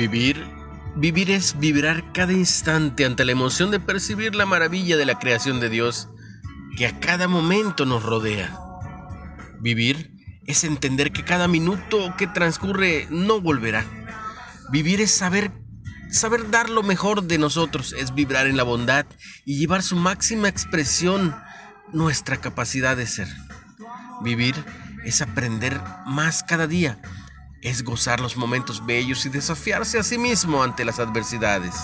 Vivir, vivir es vibrar cada instante ante la emoción de percibir la maravilla de la creación de Dios que a cada momento nos rodea. Vivir es entender que cada minuto que transcurre no volverá. Vivir es saber saber dar lo mejor de nosotros, es vibrar en la bondad y llevar su máxima expresión nuestra capacidad de ser. Vivir es aprender más cada día, es gozar los momentos bellos y desafiarse a sí mismo ante las adversidades.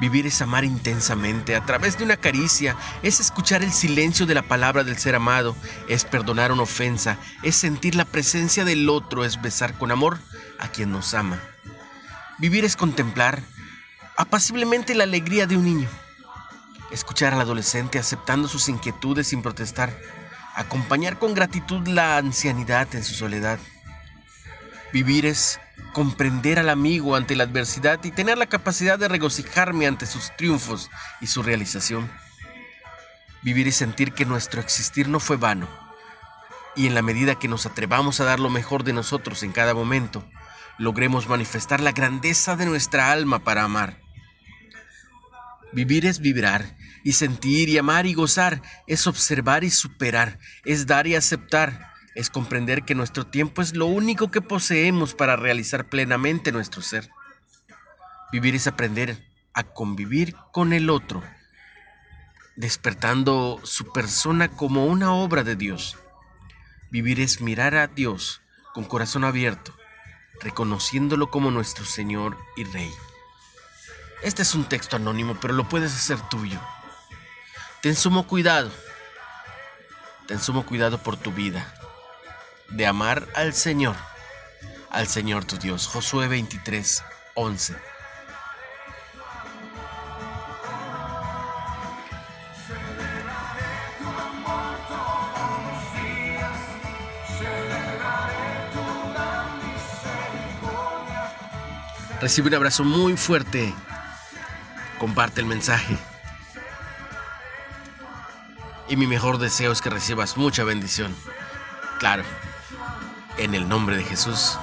Vivir es amar intensamente a través de una caricia, es escuchar el silencio de la palabra del ser amado, es perdonar una ofensa, es sentir la presencia del otro, es besar con amor a quien nos ama. Vivir es contemplar apaciblemente la alegría de un niño, escuchar al adolescente aceptando sus inquietudes sin protestar, acompañar con gratitud la ancianidad en su soledad. Vivir es comprender al amigo ante la adversidad y tener la capacidad de regocijarme ante sus triunfos y su realización. Vivir es sentir que nuestro existir no fue vano y en la medida que nos atrevamos a dar lo mejor de nosotros en cada momento, logremos manifestar la grandeza de nuestra alma para amar. Vivir es vibrar y sentir y amar y gozar, es observar y superar, es dar y aceptar es comprender que nuestro tiempo es lo único que poseemos para realizar plenamente nuestro ser. Vivir es aprender a convivir con el otro, despertando su persona como una obra de Dios. Vivir es mirar a Dios con corazón abierto, reconociéndolo como nuestro Señor y Rey. Este es un texto anónimo, pero lo puedes hacer tuyo. Ten sumo cuidado. Ten sumo cuidado por tu vida de amar al Señor, al Señor tu Dios. Josué 23, 11. Recibe un abrazo muy fuerte. Comparte el mensaje. Y mi mejor deseo es que recibas mucha bendición. Claro, en el nombre de Jesús.